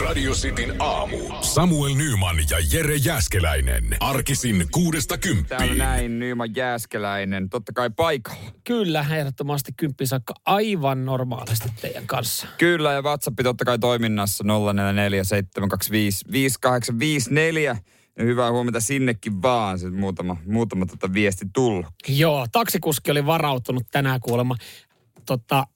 Radio Cityn aamu. Samuel Nyman ja Jere Jäskeläinen. Arkisin kuudesta Täällä kymppiin. näin Nyman Jääskeläinen, totta kai paikalla. Kyllä, ehdottomasti kymppi saakka aivan normaalisti teidän kanssa. Kyllä, ja WhatsApp totta kai toiminnassa 0447255854. Ja hyvää huomenta sinnekin vaan, sitten muutama, muutama tota viesti tullut. Joo, taksikuski oli varautunut tänään kuulemma tota,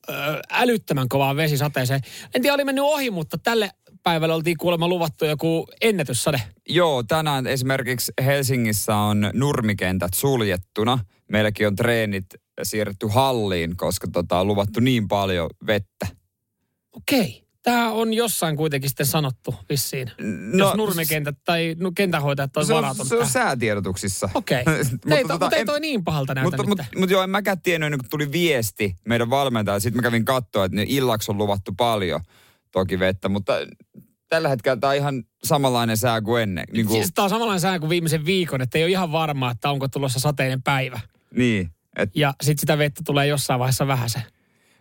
älyttömän kovaan vesisateeseen. En tiedä, oli mennyt ohi, mutta tälle päivälle oltiin kuulemma luvattu joku ennätyssade. Joo, tänään esimerkiksi Helsingissä on nurmikentät suljettuna. Meilläkin on treenit siirretty halliin, koska tota, on luvattu niin paljon vettä. Okei. Tämä on jossain kuitenkin sitten sanottu vissiin. No, Jos nurmikentät tai no, kentähoitajat on se on, varautunut se on tähän. säätiedotuksissa. Okei. Mutta Ei, tota, ei en- toi niin pahalta näytä Mutta mut, mut joo, en mäkään tiennyt, ennen kuin tuli viesti meidän valmentaja. Sitten mä kävin katsoa, että ne illaksi on luvattu paljon toki vettä, mutta tällä hetkellä tämä on ihan samanlainen sää kuin ennen. Niin, kuin, Siis tämä on samanlainen sää kuin viimeisen viikon, että ei ole ihan varmaa, että onko tulossa sateinen päivä. niin et Ja sitten sitä vettä tulee jossain vaiheessa vähän se.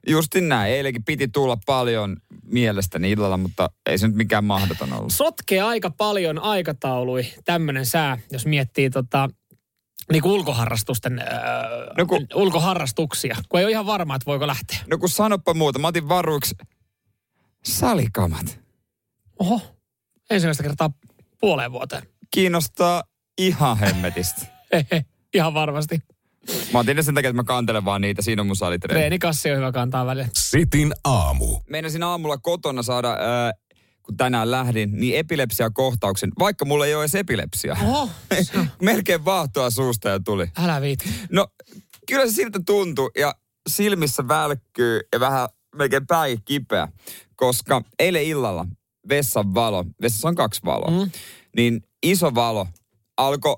justin näin. Eilenkin piti tulla paljon mielestäni illalla, mutta ei se nyt mikään mahdoton ollut. Sotkee aika paljon aikataului tämmöinen sää, jos miettii tota, niin kuin ulkoharrastusten, öö, No kun- ulkoharrastuksia, kun ei ole ihan varma, että voiko lähteä. No kun sanoppa muuta, mä otin varuiksi salikamat. Oho, ensimmäistä kertaa puoleen vuoteen. Kiinnostaa ihan hemmetistä. Ihan varmasti. Mä otin ne sen takia, että mä kantelen vaan niitä. Siinä on mun salitreeni. Treenikassi on hyvä kantaa välillä. Sitin aamu. meinasin aamulla kotona saada, ää, kun tänään lähdin, niin epilepsiakohtauksen, vaikka mulla ei ole edes epilepsia. Oho, Melkein vaahtoa suusta ja tuli. älä viitti. No, kyllä se siltä tuntui ja silmissä välkkyy ja vähän melkein pää kipeä, koska eilen illalla vessan valo, vessassa on kaksi valoa, Mm. niin iso valo alkoi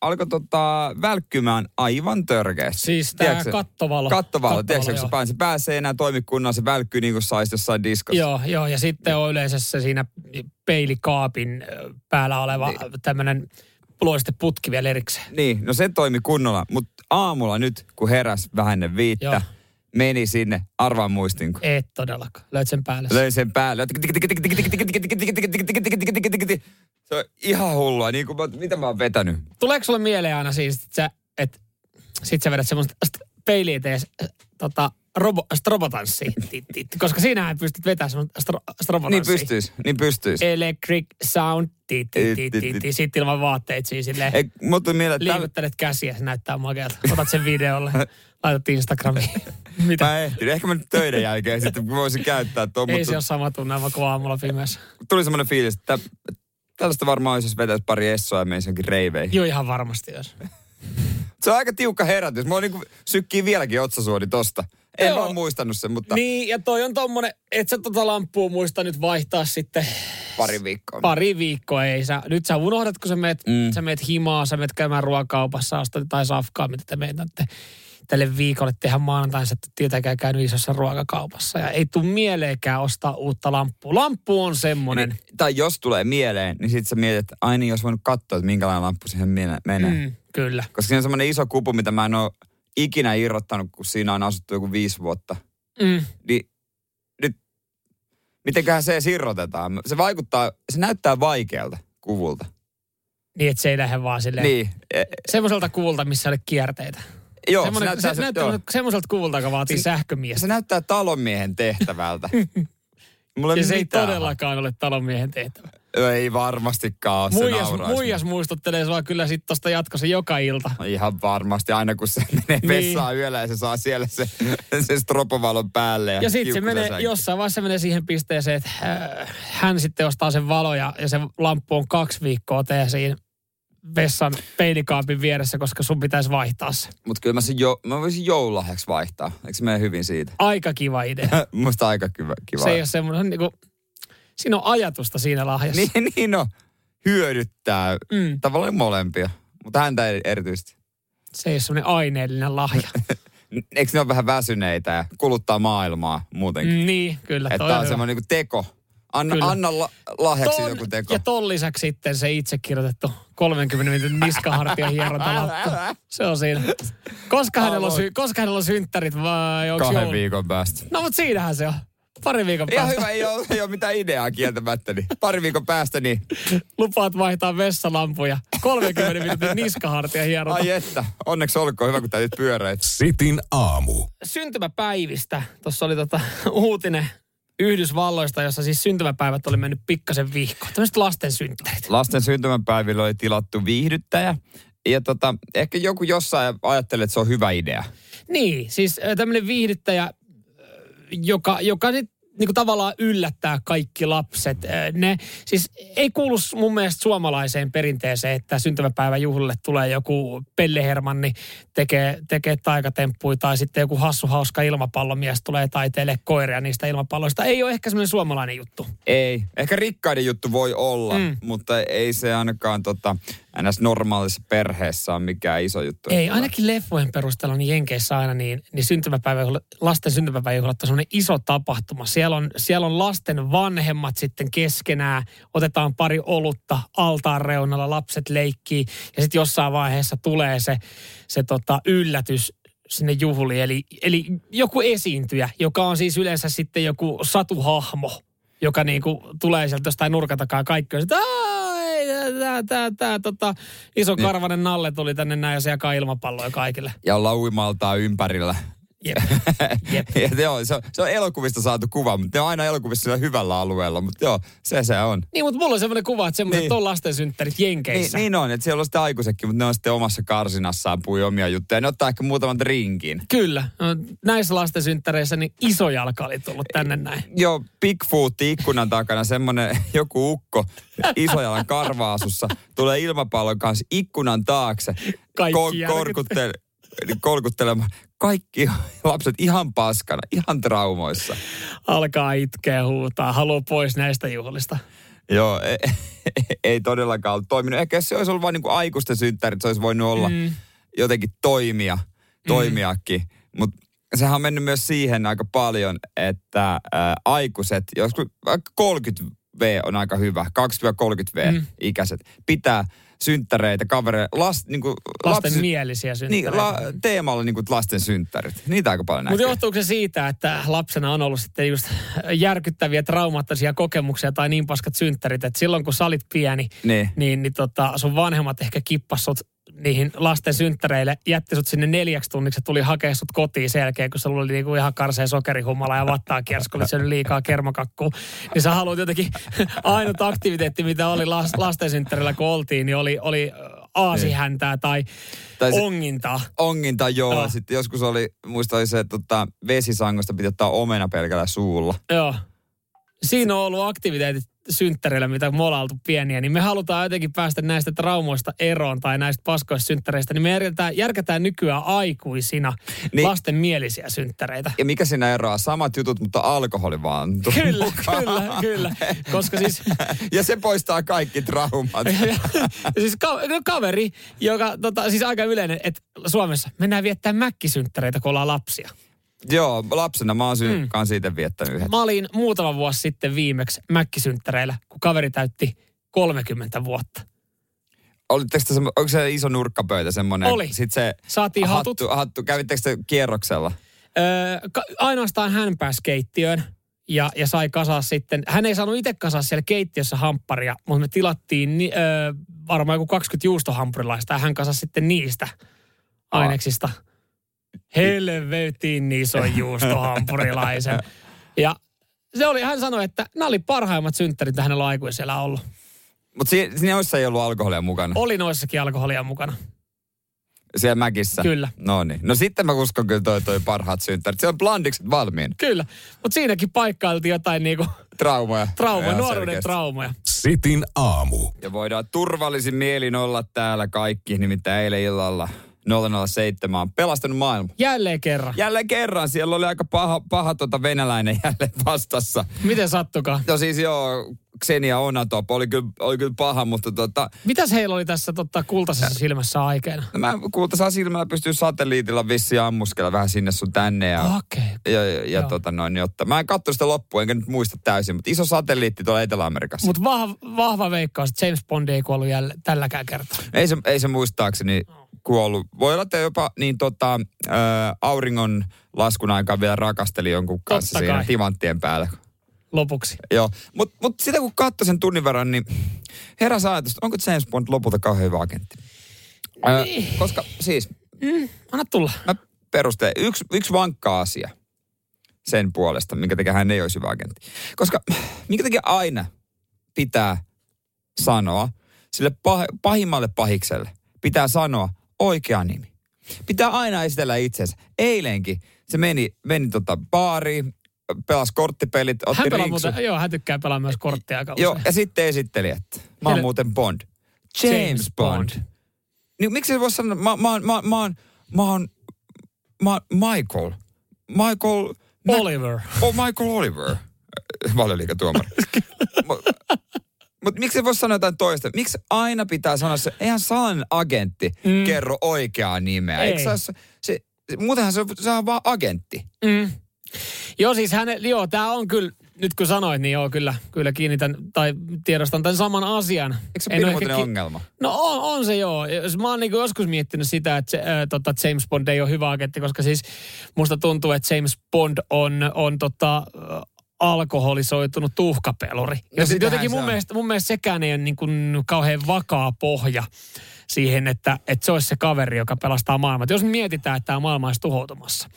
alko tota, välkkymään aivan törkeästi. Siis se? kattovalo. Kattovalo, tiedätkö, kun se, pääsee, enää toimi kunnolla, se välkkyy niin kuin saisi jossain diskossa. Joo, joo, ja sitten on yleensä se siinä peilikaapin päällä oleva Niin. tämmöinen luisteputki vielä erikseen. Niin, no se toimi kunnolla, mutta aamulla nyt, kun heräs vähän viittä, Joo. Meni sinne, arvaan muistinko. Et todellakaan. Löit sen päälle. Löin sen päälle. Se on ihan hullua, niin kuin mä, mitä mä oon vetänyt. Tuleeko sulle mieleen aina siis, että sä, et, sit sä vedät semmoista st- peiliä tees, äh, tota, robo, tit. koska siinähän pystyt vetämään semmoista stro, Niin strobotanssia. pystyis, niin pystyis. Electric sound, sitten ilman vaatteet siinä silleen. Ei, mulla että tällä, Liikuttelet käsiä, se näyttää makealta. Otat sen videolle, laitat Instagramiin. Mitä? mä ehtin. Ehkä mä nyt töiden jälkeen sitten voisin käyttää tuon, Ei mutta se ole sama tunnelma kuin aamulla pimeässä. tuli semmoinen fiilis, että tällaista varmaan olisi, jos vetäisi pari essoa ja menisi jonkin reiveihin. Joo, ihan varmasti jos. Se on aika tiukka herätys. Mä niin sykkii vieläkin otsasuoni tosta. En Joo. vaan muistanut sen, mutta Niin, ja toi on tommonen, et sä tota lamppua muista nyt vaihtaa sitten pari viikkoa. pari viikkoa. Ei sä, nyt sä unohdat, kun sä meet, Mm. sä meet himaa, sä meet käymään ruokakaupassa, ostat tai safkaa, mitä te meitä tälle viikolle tehdä maanantaina, että tietenkään käynyt isossa ruokakaupassa. Ja ei tule mieleenkään ostaa uutta lamppua. Lamppu on semmonen. Niin, tai jos tulee mieleen, niin sitten sä mietit, että ai niin, jos voinut katsoa, että minkälainen lamppu siihen mene- menee. Mm. Kyllä. Koska siinä on semmoinen iso kupu, mitä mä en ole ikinä irrottanut, kun siinä on asuttu joku viisi vuotta. Mm. Niin nyt, mitenköhän se irrotetaan? Se vaikuttaa, se näyttää vaikealta kuvulta. Niin, että se ei lähde vaan silleen. Niin. E, Semmoiselta kuvulta, missä ole kierteitä. joo, se Semmoinen, näyttää, se, näyttää joo. semmoiselta kuvulta, joka vaatii Se- sähkömiestä. se näyttää talonmiehen tehtävältä. Mulla Ja se ei todellakaan ole talonmiehen tehtävä. Ei varmastikaan se Muijas, nauraisi. muijas muistuttelee sua kyllä sitten tosta jatkossa joka ilta. No Ihan varmasti, aina kun se menee Niin. vessaan yöllä ja se saa siellä se, se stropovalon päälle. Ja, Ja sitten se menee, sänky. jossain vaiheessa menee siihen pisteeseen, että äh, hän sitten ostaa sen valo ja, ja se lamppu on kaksi viikkoa tee siinä vessan peinikaapin vieressä, koska sun pitäisi vaihtaa se. Mutta kyllä mä, sen jo, mä voisin joululahjaksi vaihtaa. Eikö se mene hyvin siitä? Aika kiva idea. Musta aika kiva. kiva. Se ei ole semmoinen, niin kuin, siinä on ajatusta siinä lahjassa. niin, niin no, hyödyttää Mm. tavallaan molempia. Mutta häntä erityisesti. Se ei ole semmoinen aineellinen lahja. Eikö ne ole vähän väsyneitä ja kuluttaa maailmaa muutenkin? Mm. niin, kyllä. Että tää on semmoinen niin teko. Anna, Kyllä. anna la, lahjaksi Ton- joku teko. Ja ton lisäksi sitten se itse kirjoitettu 30 minuutin niskahartia hierontalappu. Se on siinä. Koska hänellä on, sy- koska hänellä on synttärit vai onko Kahden joulu? viikon päästä. No mutta siinähän se on. Pari viikon Ihan päästä hyvä, ei ole, ei ole mitään ideaa kieltämättä. Niin pari viikon päästä, niin lupaat vaihtaa vessalampuja. 30 minuutin niskahartia hierota. ai että, onneksi olkoon hyvä, kun tää nyt pyöreät. Sitin aamu. syntymäpäivistä. Tuossa oli tota uutinen Yhdysvalloista, jossa siis syntymäpäivät oli mennyt pikkasen vihkoon. Tämmöiset lasten synttärit. Lasten syntymäpäivillä oli tilattu viihdyttäjä. Ja tota, ehkä joku jossain ajattelee, että se on hyvä idea. Niin, siis tämmöinen viihdyttäjä, joka, joka nyt niin kuin tavallaan yllättää kaikki lapset. Ne siis ei kuulu mun mielestä suomalaiseen perinteeseen, että syntymäpäivän juhlille tulee joku Pelle Hermanni tekee, tekee taikatemppuja tai sitten joku hassu hauska ilmapallomies tulee taiteelle koiria niistä ilmapalloista. Ei ole ehkä semmoinen suomalainen juttu. Ei. Ehkä rikkaiden juttu voi olla, mm. mutta ei se ainakaan tota, ns. normaalissa perheessä ole mikään iso juttu. Ei, ainakin leffojen perusteella niin Jenkeissä aina niin, niin syntymäpäiväjuhla, lasten syntymäpäiväjuhlat on semmoinen iso tapahtuma. Siellä on, siellä on lasten vanhemmat sitten keskenään, otetaan pari olutta altaan reunalla, lapset leikkii ja sitten jossain vaiheessa tulee se, se tota yllätys sinne juhliin. Eli, eli joku esiintyjä, joka on siis yleensä sitten joku satuhahmo, joka niinku tulee sieltä jostain nurkan takaa kaikki on sitä, tämä, tämä, tämä, tota, iso karvanen nalle tuli tänne näin ja se jakaa ilmapalloja kaikille. Ja ollaan uimaltaan ympärillä. Jep. Jep. ja joo, se, on, se on elokuvista saatu kuva, mutta ne on aina elokuvissa sillä hyvällä alueella. Mutta joo, se se on. Niin, mutta mulla on semmoinen kuva, että semmoiset Niin. on lastensynttärit Niin, Jenkeissä. niin on, että siellä on sitten aikuisetkin, mutta ne on sitten omassa karsinassaan pui omia juttuja. Ne ottaa ehkä muutaman drinkin. Kyllä. No, näissä lastensynttäreissä niin iso jalka oli tullut tänne näin. Joo, Bigfoot ikkunan takana, semmoinen joku ukko isojalan karvaasussa, tulee ilmapallon kanssa ikkunan taakse, Kaikki järkyttää. korkuttele, kolkuttelemaan. Kaikki lapset ihan paskana, ihan traumoissa. Alkaa itkeä huutaa, haluaa pois näistä juhlista. Joo, ei, ei todellakaan ollut toiminut. Ehkä jos se olisi ollut vain niin aikuisten synttärit, se olisi voinut olla Mm. mm. jotenkin toimia, toimiakin. Mm. Mutta sehän on mennyt myös siihen aika paljon, että ää, aikuiset, joskus vaikka 30V on aika hyvä, 20-30V Mm. mm. ikäiset, pitää synttäreitä, kavereita, last, niin kuin, Lasten lapsi- mielisiä niin, synttäreitä. la, teemalla niin kuin lasten synttärit. Niitä aika paljon Mutta johtuuko se siitä, että lapsena on ollut sitten just järkyttäviä traumaattisia kokemuksia tai niin paskat synttärit, että silloin kun sä olit pieni, Niin. niin, niin tota, sun vanhemmat ehkä kippasut niihin lasten synttäreille, jätti sut sinne neljäksi tunniksi ja tuli hakea sut kotiin sen jälkeen, kun sulla oli niinku ihan karseen sokerihumala ja vattaa olit syönyt liikaa kermakakkua. Niin sä haluat jotenkin, ainut aktiviteetti, mitä oli las, lasten synttärillä, kun oltiin, niin oli, oli äh, aasihäntää tai, Tai se- ongintaa. Onginta joo. Joo. Oh. Sitten joskus oli, muista oli se, että tota, vesisangosta piti ottaa omena pelkällä suulla. Joo. Siinä on ollut aktiviteetit synttärillä, mitä me ollaan oltu pieniä, niin me halutaan jotenkin päästä näistä traumoista eroon tai näistä paskoista synttäreistä, niin me järkätään, järkätään nykyään aikuisina niin. Lasten mielisiä synttäreitä. Ja mikä siinä eroaa? Samat jutut, mutta alkoholi vaan. Kyllä, mukaan. kyllä, kyllä. Koska siis, Ja se poistaa kaikki traumat. siis ka- no kaveri, joka tota, siis aika yleinen, että Suomessa mennään viettää mäkkisynttäreitä, kun ollaan lapsia. Joo, lapsena mä oon Mm. siitä viettänyt yhden. Mä olin muutama vuosi sitten viimeksi mäkkisynttäreillä, kun kaveri täytti 30 vuotta. Olitteko te, semmo- onko se iso nurkkapöytä semmoinen? Oli. Sitten se Saatiin hatut. hattu, hattu. Kävittekö te kierroksella? Öö, ka- ainoastaan hän pääsi keittiöön ja, ja sai kasaa sitten. Hän ei saanut itse kasaa siellä keittiössä hampparia, mutta me tilattiin ni, öö, varmaan joku 20 juustohampurilaista ja hän kasasi sitten niistä aineksista. Helvetin ison juustohampurilaisen. Ja se oli, hän sanoi, että nämä oli parhaimmat synttärit, mitä hänellä on aikuisella ollut. Mutta si- siinä joissa ei ollut alkoholia mukana. Oli noissakin alkoholia mukana. Siellä mäkissä. Kyllä. No niin. No sitten mä uskon kyllä toi, toi parhaat synttärit. Se on blandikset valmiin. Kyllä, mutta siinäkin paikkailtiin jotain niinku Traumoja. traumaa, Ihan nuoruuden selkeästi. traumoja. Sitin aamu. Ja voidaan turvallisin mielin olla täällä kaikki, nimittäin eilen illalla 007 on pelastanut maailma. Jälleen kerran. Jälleen kerran, siellä oli aika paha, paha tota venäläinen jälleen vastassa. Miten sattukaan? No siis joo, Xenia Onatop oli kyllä, oli kyllä paha, mutta tota, Mitäs heillä oli tässä totta, kultaisessa silmässä aikeena? no mä kultaisella silmällä pystyy satelliitilla vissiin ammuskella vähän sinne sun tänne ja, Okei. ja, ja, ja tota noin, jotta. Mä en katso sitä loppuun, enkä nyt muista täysin, mutta iso satelliitti tuolla Etelä-Amerikassa. Mutta vahva, vahva veikkaus, että James Bond ei kuollut jälle, tälläkään kertaa. Ei se, ei se muistaakseni kuollut. Voi olla, että jopa niin tota, ö, auringon laskun aikaan vielä rakasteli jonkun kanssa Totta siinä kai. timanttien päällä. Lopuksi. Joo, mutta mut sitä kun katsoi sen tunnin verran, niin heräsi ajatus, että onko James Bond lopulta kauhean hyvä agentti? Ö, Niin. koska siis, Anna tulla. mä perusteen, yksi, yksi vankka asia sen puolesta, minkä takia hän ei olisi hyvä agentti. Koska minkä takia aina pitää sanoa sille pah, pahimmalle pahikselle, pitää sanoa oikea nimi. Pitää aina esitellä itsensä. Eilenkin se meni, meni tota baariin, pelasi korttipelit, otti Hän pelaa muuten, joo, hän tykkää pelaa myös korttia aika Joo, ja sitten esitteli, että mä oon muuten Bond. James, Bond. Niin miksi se voi sanoa, mä, mä, mä, mä, oon- mä, oon, mä oon Michael. Michael... Oliver. Oh, Michael Oliver. Valioliikatuomari. Mutta mut miksi se voi sanoa jotain toista? Miksi aina pitää sanoa se, eihän salainen agentti mm. kerro oikeaa nimeä. Ei. Eikö se, se, se, muutenhan se, se on vaan agentti. Mm. Joo, siis häne, joo, tämä on kyllä, nyt kun sanoit, niin joo, kyllä, kyllä kiinnitän tai tiedostan tämän saman asian. Eikö se ole ki- ongelma? No on, on se joo. Mä oon niinku joskus miettinyt sitä, että se, äh, tota, James Bond ei ole hyvä agentti, koska siis musta tuntuu, että James Bond on, on tota, alkoholisoitunut tuhkapeluri. Ja No sit sitähän jotenkin mun on. mielestä, mun mielestä sekään ei ole niin kuin kauhean vakaa pohja siihen, että, että se olisi se kaveri, joka pelastaa maailmaa. Jos me mietitään, että tämä maailma olisi tuhoutumassa,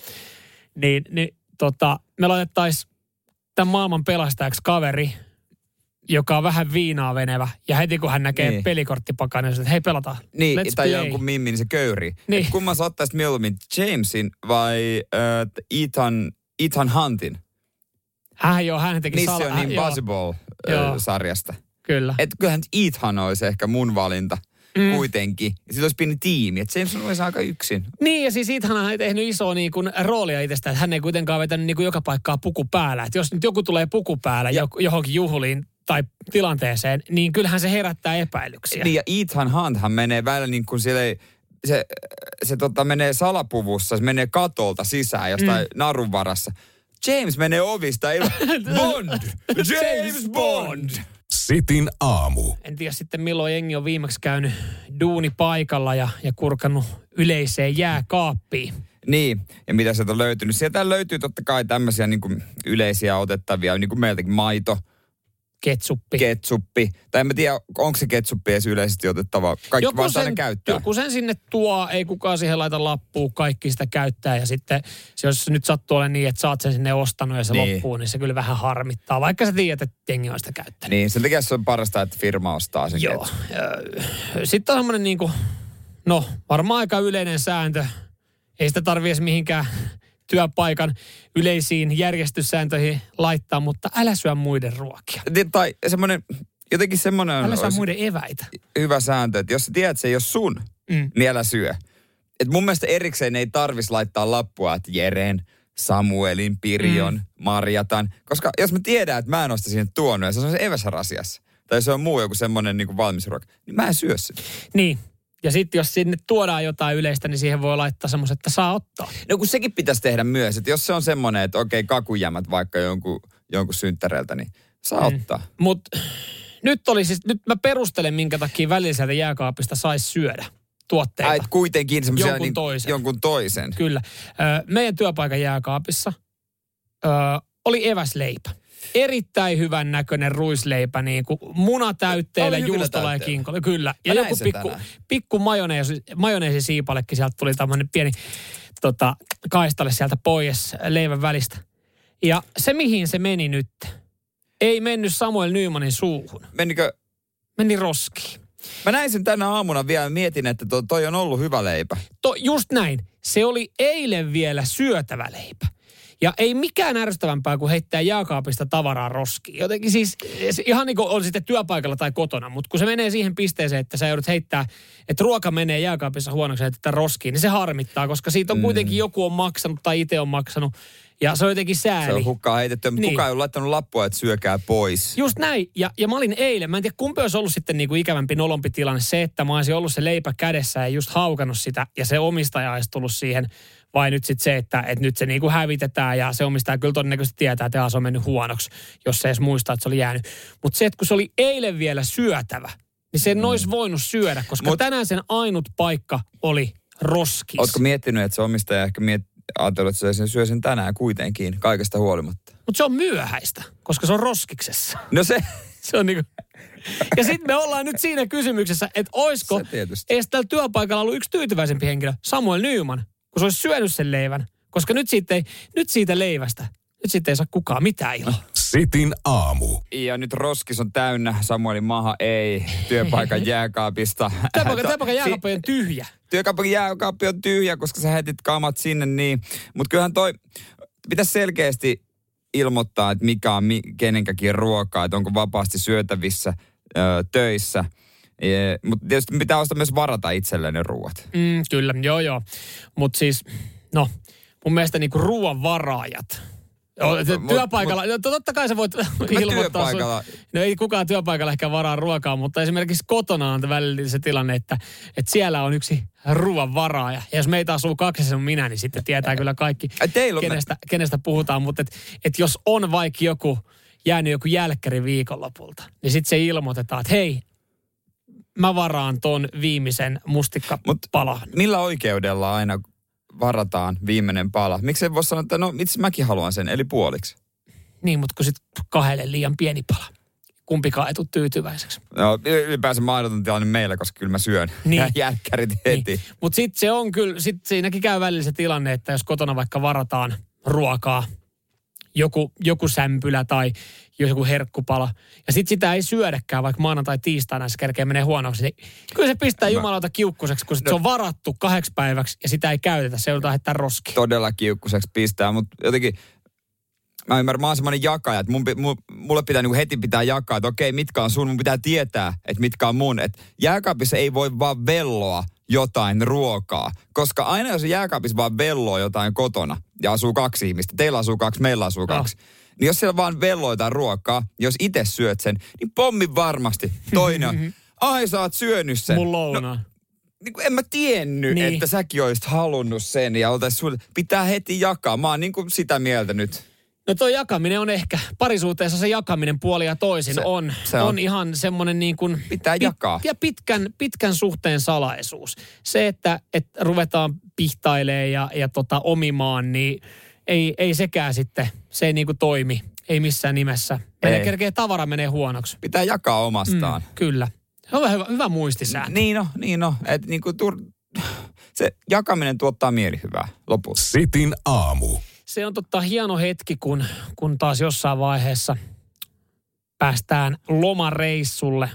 niin, niin tota, me laitettaisiin tämän maailman pelastajaksi kaveri, joka on vähän viinaa venevä. Ja heti kun hän näkee Niin. pelikorttipakan, niin että hei pelataan. Niin, Let's tai play. jonkun mimmi, niin se köyri. Niin. Et kumman sä ottaisit mieluummin, Jamesin vai äh, Ethan, Ethan Huntin? Hän joo, hän teki Mission joo, Impossible-sarjasta. Kyllä. Että kyllähän Ethan olisi ehkä mun valinta mm. kuitenkin. Sitten olisi pieni tiimi. Että James olisi aika yksin. Niin, ja siis hän ei tehnyt isoa niin kuin, roolia itsestä, että hän ei kuitenkaan vetänyt niin kuin joka paikkaa puku päällä. Että jos nyt joku tulee puku päällä Ja- jo, johonkin juhliin tai tilanteeseen, niin kyllähän se herättää epäilyksiä. Niin ja Ethan Hunthan menee välillä niin kuin sille, se, se tota menee salapuvussa, se menee katolta sisään jostain mm. narun varassa. James menee ovista ilman. Bond! James Bond! Sitin aamu. En tiedä sitten milloin jengi on viimeksi käynyt duuni paikalla ja, ja kurkannut yleiseen jääkaappiin. Niin, ja mitä sieltä on löytynyt? Sieltä löytyy totta kai tämmöisiä niin kuin yleisiä otettavia, niin kuin meiltäkin maito, Ketsuppi. ketsuppi. Tai en mä tiedä, onko se ketsuppi edes yleisesti otettava. Kaikki vaan saa ne käyttää. joku sen sinne tuo, ei kukaan siihen laita lappua, kaikki sitä käyttää. Ja sitten se, jos nyt sattuu olemaan niin, että sä oot sen sinne ostanut ja se Niin. loppuu, niin se kyllä vähän harmittaa. Vaikka sä tiedät, että jengi on sitä käyttänyt. Niin, sen takia se on parasta, että firma ostaa sen Joo. ketsupin. Ö, Sitten on semmoinen niin kuin, no varmaan aika yleinen sääntö. Ei sitä tarvi edes mihinkään työpaikan yleisiin järjestyssääntöihin laittaa, mutta älä syö muiden ruokia. Tai semmoinen, jotenkin semmoinen Älä syö muiden eväitä. hyvä sääntö, että jos sä tiedät, että se ei ole sun, Mm. niin älä syö. Et mun mielestä erikseen ei tarvis laittaa lappua, että Jeren, Samuelin, Pirjon, mm. Marjatan. Koska jos mä tiedän, että mä en sitä sinne tuonut ja se on se eväsrasiassa, tai se on muu joku semmoinen niin valmis ruoka, niin mä en syö sitä. Niin. Ja sitten jos sinne tuodaan jotain yleistä, niin siihen voi laittaa semmoiset, että saa ottaa. No kun sekin pitäisi tehdä myös, että jos se on semmoinen, että okei, kakujämät vaikka jonkun, jonkun synttäreiltä, niin saa mm. ottaa. Mutta nyt oli siis, nyt mä perustelen, minkä takia välillä sieltä jääkaapista saisi syödä tuotteita. Ai, kuitenkin semmoisia Jonkun niin, toisen. jonkun toisen. Kyllä. Ö, meidän työpaikan jääkaapissa ö, oli eväsleipä. Erittäin hyvän näköinen ruisleipä, niin kuin munatäytteillä, Oli hyvillä juustolla ja kinkolla. Kyllä. Ja joku pikku, tänään. pikku majoneesi, majoneesisiipalekin sieltä tuli tämmöinen pieni tota, kaistalle sieltä pois leivän välistä. Ja se, mihin se meni nyt, ei mennyt Samuel Nymanin suuhun. Menikö, Meni roskiin. mä näin sen tänä aamuna vielä ja mietin, että to, toi on ollut hyvä leipä. To, just näin. Se oli eilen vielä syötävä leipä. Ja ei mikään ärsyttävämpää kuin heittää jääkaapista tavaraa roskiin. Jotenkin siis ihan niin kuin on sitten työpaikalla tai kotona, mutta kun se menee siihen pisteeseen, että sä joudut heittää, että ruoka menee jääkaapissa huonoksi ja roskiin, niin se harmittaa, koska siitä on kuitenkin joku on maksanut tai itse on maksanut. Ja se on jotenkin Se sääli. on hukkaan heitetty, mutta Niin. kukaan ei ole laittanut lappua, että syökää pois. Just näin. Ja, ja mä olin eilen, mä en tiedä kumpi olisi ollut sitten niin kuin ikävämpi nolompi tilanne. Se, että mä olisin ollut se leipä kädessä ja just haukannut sitä ja se omistaja olisi tullut siihen. Vai nyt sitten se, että, että nyt se niin kuin hävitetään ja se omistaja kyllä todennäköisesti tietää, että se on mennyt huonoksi, jos se edes muistaa, että se oli jäänyt. Mutta se, että kun se oli eilen vielä syötävä, niin sen mm. olisi voinut syödä, koska Mut- Mut, tänään sen ainut paikka oli roskis. Ootko miettinyt, että se omistaja ehkä miet, ajatellut, että se sen syö sen tänään kuitenkin, kaikesta huolimatta? Mutta se on myöhäistä, koska se on roskiksessa. No se, Se on niinku... Ja sitten me ollaan nyt siinä kysymyksessä, että oisko edes tällä työpaikalla ollut yksi tyytyväisempi henkilö, Samuel Nyyman, kun se olisi syönyt sen leivän. Koska nyt siitä, ei, nyt siitä leivästä, nyt siitä ei saa kukaan mitään iloa. Sitin aamu. ja nyt roskis on täynnä, Samuelin maha ei, työpaikan jääkaapista. Työpaikan, työpaikan jääkaappi on tyhjä. työkaupan jääkaappi on tyhjä, koska sä heitit kamat sinne niin. Mutta kyllähän toi, pitäisi selkeästi ilmoittaa, että mikä on mi, kenenkäkin ruokaa, että onko vapaasti syötävissä ö, töissä. Mutta tietysti pitää ostaa myös varata itselleen ne ruuat. Mm, kyllä, joo joo. Mutta siis, no, mun mielestä niinku ruoan varaajat. Joo, se Mut- työpaikalla, no, totta kai sä voit ilmoittaa. Sun, no ei kukaan työpaikalla ehkä varaa ruokaa, mutta esimerkiksi kotona on välillä se tilanne, että, että siellä on yksi ruoan varaaja. Ja jos meitä asuu kaksi, se on minä, niin sitten tietää kyllä kaikki, teillä kenestä, kenestä puhutaan. Mutta et, et jos on vaikka joku, jäänyt joku jälkkäri viikonlopulta, niin sitten se ilmoitetaan, että hei, mä varaan ton viimeisen mustikkapalan. Millä oikeudella aina varataan viimeinen pala? Miksi ei voi sanoa, että no itse mäkin haluan sen, eli puoliksi? Niin, mutta kun sitten kahdelle liian pieni pala. Kumpikaan ei tule tyytyväiseksi. No, ylipäänsä mahdoton tilanne meillä, koska kyllä mä syön Niin. jälkkärit heti. Niin. Mutta sitten se on kyllä, sit siinäkin käy välillä se tilanne, että jos kotona vaikka varataan ruokaa, joku, joku sämpylä tai joku herkkupala, ja sitten sitä ei syödäkään, vaikka maanantai tiistaina se kerkee menee huonoksi, niin kyllä se pistää jumalauta kiukkuseksi, kun sit se on varattu kahdeksi päiväksi ja sitä ei käytetä, se joudutaan heittää roskiin. todella kiukkuseksi pistää, mutta jotenkin mä ymmärrän, mä oon semmoinen jakaja, että mun, mulle pitää niinku heti pitää jakaa, että okei, mitkä on sun, mun pitää tietää, että mitkä on mun. Että jääkaapissa ei voi vaan velloa jotain ruokaa, koska aina jos jääkaapissa vaan velloo jotain kotona ja asuu kaksi ihmistä, teillä asuu kaksi, meillä asuu kaksi, niin jos siellä vaan velloo jotain ruokaa, jos itse syöt sen, niin pommi varmasti toinen ai sä oot syönyt sen. Mun No, lounaan. niin kuin en mä tiennyt, Niin. että säkin olisit halunnut sen ja oltais sulle, pitää heti jakaa. Mä oon niin kuin sitä mieltä nyt. No tuo jakaminen on ehkä, parisuhteessa se jakaminen puoli ja toisin Se- on, se on, on- ihan semmoinen niin kuin... Pitää jakaa. Ja pitkän, pitkän suhteen salaisuus. Se, että, että ruvetaan pihtailemaan ja, ja tota, omimaan, niin ei, ei sekään sitten, se ei niin kuin toimi. Ei missään nimessä. Menee Ei. kerkee tavara menee huonoksi. Pitää jakaa omastaan. Mm, kyllä. Se on hyvä, hyvä muistisääntö. Niin on, niin on. Et niin kuin tur... Se jakaminen tuottaa mielihyvää lopulta. Sitin aamu. Se on totta hieno hetki, kun, kun taas jossain vaiheessa päästään lomareissulle.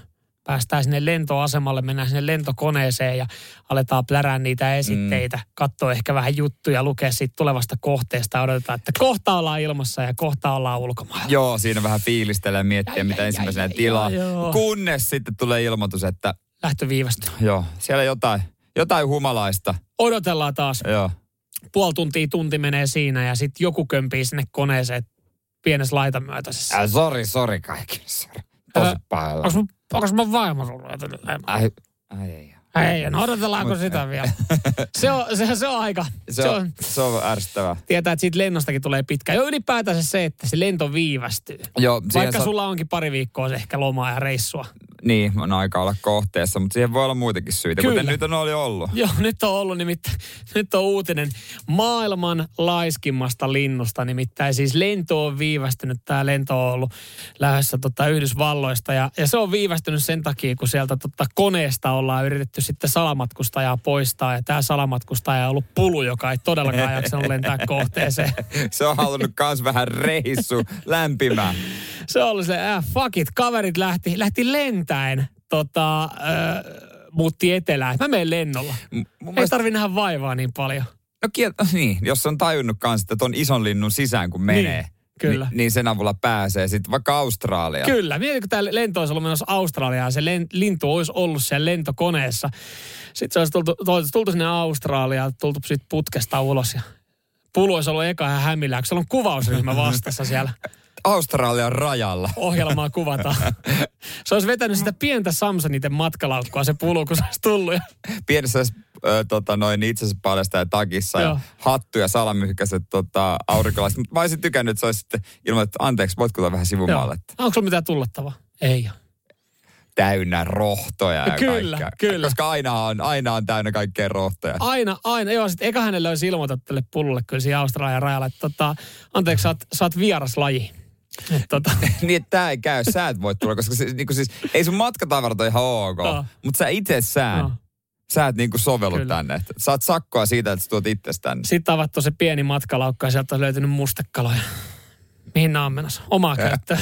Päästään sinne lentoasemalle, mennään sinne lentokoneeseen ja aletaan plärään niitä esitteitä. Mm. Katsoa ehkä vähän juttuja, lukea siitä tulevasta kohteesta ja odotetaan, että kohta ollaan ilmassa ja kohta ollaan ulkomailla. Joo, siinä vähän fiilistelee ja miettiä, Ai, mitä ai, ensimmäisenä ai, tilaa. joo. Kunnes sitten tulee ilmoitus, että Lähtö viivästyy. joo, siellä jotain, jotain humalaista. Odotellaan taas. Joo. Puoli tuntia, tunti menee siinä ja sitten joku kömpii sinne koneeseen pienessä laitamyötäisessä. Äh, sori, sori kaikille, sori. Tosi. Onko mun, onko mun vaimo sulla? Ai, ai, ei. Ei, no odotellaanko sitä vielä? Se on, se, se on aika. Se on, se on ärsyttävää. Tietää, että siitä lennostakin tulee pitkä. Jo ylipäätänsä se, että se lento viivästyy. Joo, Vaikka sulla onkin pari viikkoa se ehkä lomaa ja reissua. Niin, on aika olla kohteessa, mutta siihen voi olla muitakin syitä, Kyllä. kuten nyt on oli ollut. Joo, nyt on ollut nimittäin, nyt on uutinen maailman laiskimmasta linnusta. Nimittäin siis lento on viivästynyt. Tämä lento on ollut lähdössä tota Yhdysvalloista ja, ja se on viivästynyt sen takia, kun sieltä tota koneesta ollaan yritetty sitten salamatkustajaa poistaa. Ja tämä salamatkustaja on ollut pulu, joka ei todellakaan jaksanut lentää kohteeseen. Se on halunnut kans vähän reissu, lämpimään. Se on ollut se, äh, fuck it, kaverit lähti, lähti lentäen, tota, äh, muutti etelään. Mä menen lennolla. M- mun Ei mielestä, tarvi nähdä vaivaa niin paljon. no kiel, niin, jos on tajunnut kans, että ton ison linnun sisään kun menee, Niin, kyllä. Niin, niin sen avulla pääsee sitten vaikka Australiaan. Kyllä, mieti kun tämä lento olisi ollut menossa Australiaan, se len, lintu olisi ollut siellä lentokoneessa. Sitten se olisi tultu, tultu, sinne Australiaan, tultu sitten putkesta ulos ja Pulu olisi ollut eka ihan hämillään, kun on kuvausryhmä vastassa siellä. Australian rajalla. Ohjelmaa kuvataan. Se olisi vetänyt sitä pientä Samsoniten matkalaukkua se pulu, kun se olisi tullut. Pienessä ö, tota, noin itsensä paljastaja takissa Joo. ja hattu ja salamyhkäiset tota, aurinkolaiset. Mutta mä olisin tykännyt, että se olisi sitten ilman, että anteeksi, voitko tulla vähän sivumaalle. Onko sulla mitään tullattavaa? Ei ole. täynnä rohtoja ja Kyllä, kaikkea. kyllä. Koska aina on, aina on täynnä kaikkea rohtoja. Aina, aina. Joo, sitten eka hänelle olisi ilmoitettu tälle pullolle kyllä siinä Australian rajalla, että tota, anteeksi, sä oot, sä oot vieras laji. Et tota, niin, että tää ei käy, sä et voi tulla, koska se, niinku siis, ei sun matkatavarat ole ihan ok, Joo. mutta sä itsessään, Joo. sä et niinku sovellu Kyllä. tänne. Saat sakkoa siitä, että sä tuot itses tänne. Sitten avattu se pieni matkalaukka ja sieltä on löytynyt mustekaloja. Mihin nämä on menossa? Omaa käyttöön.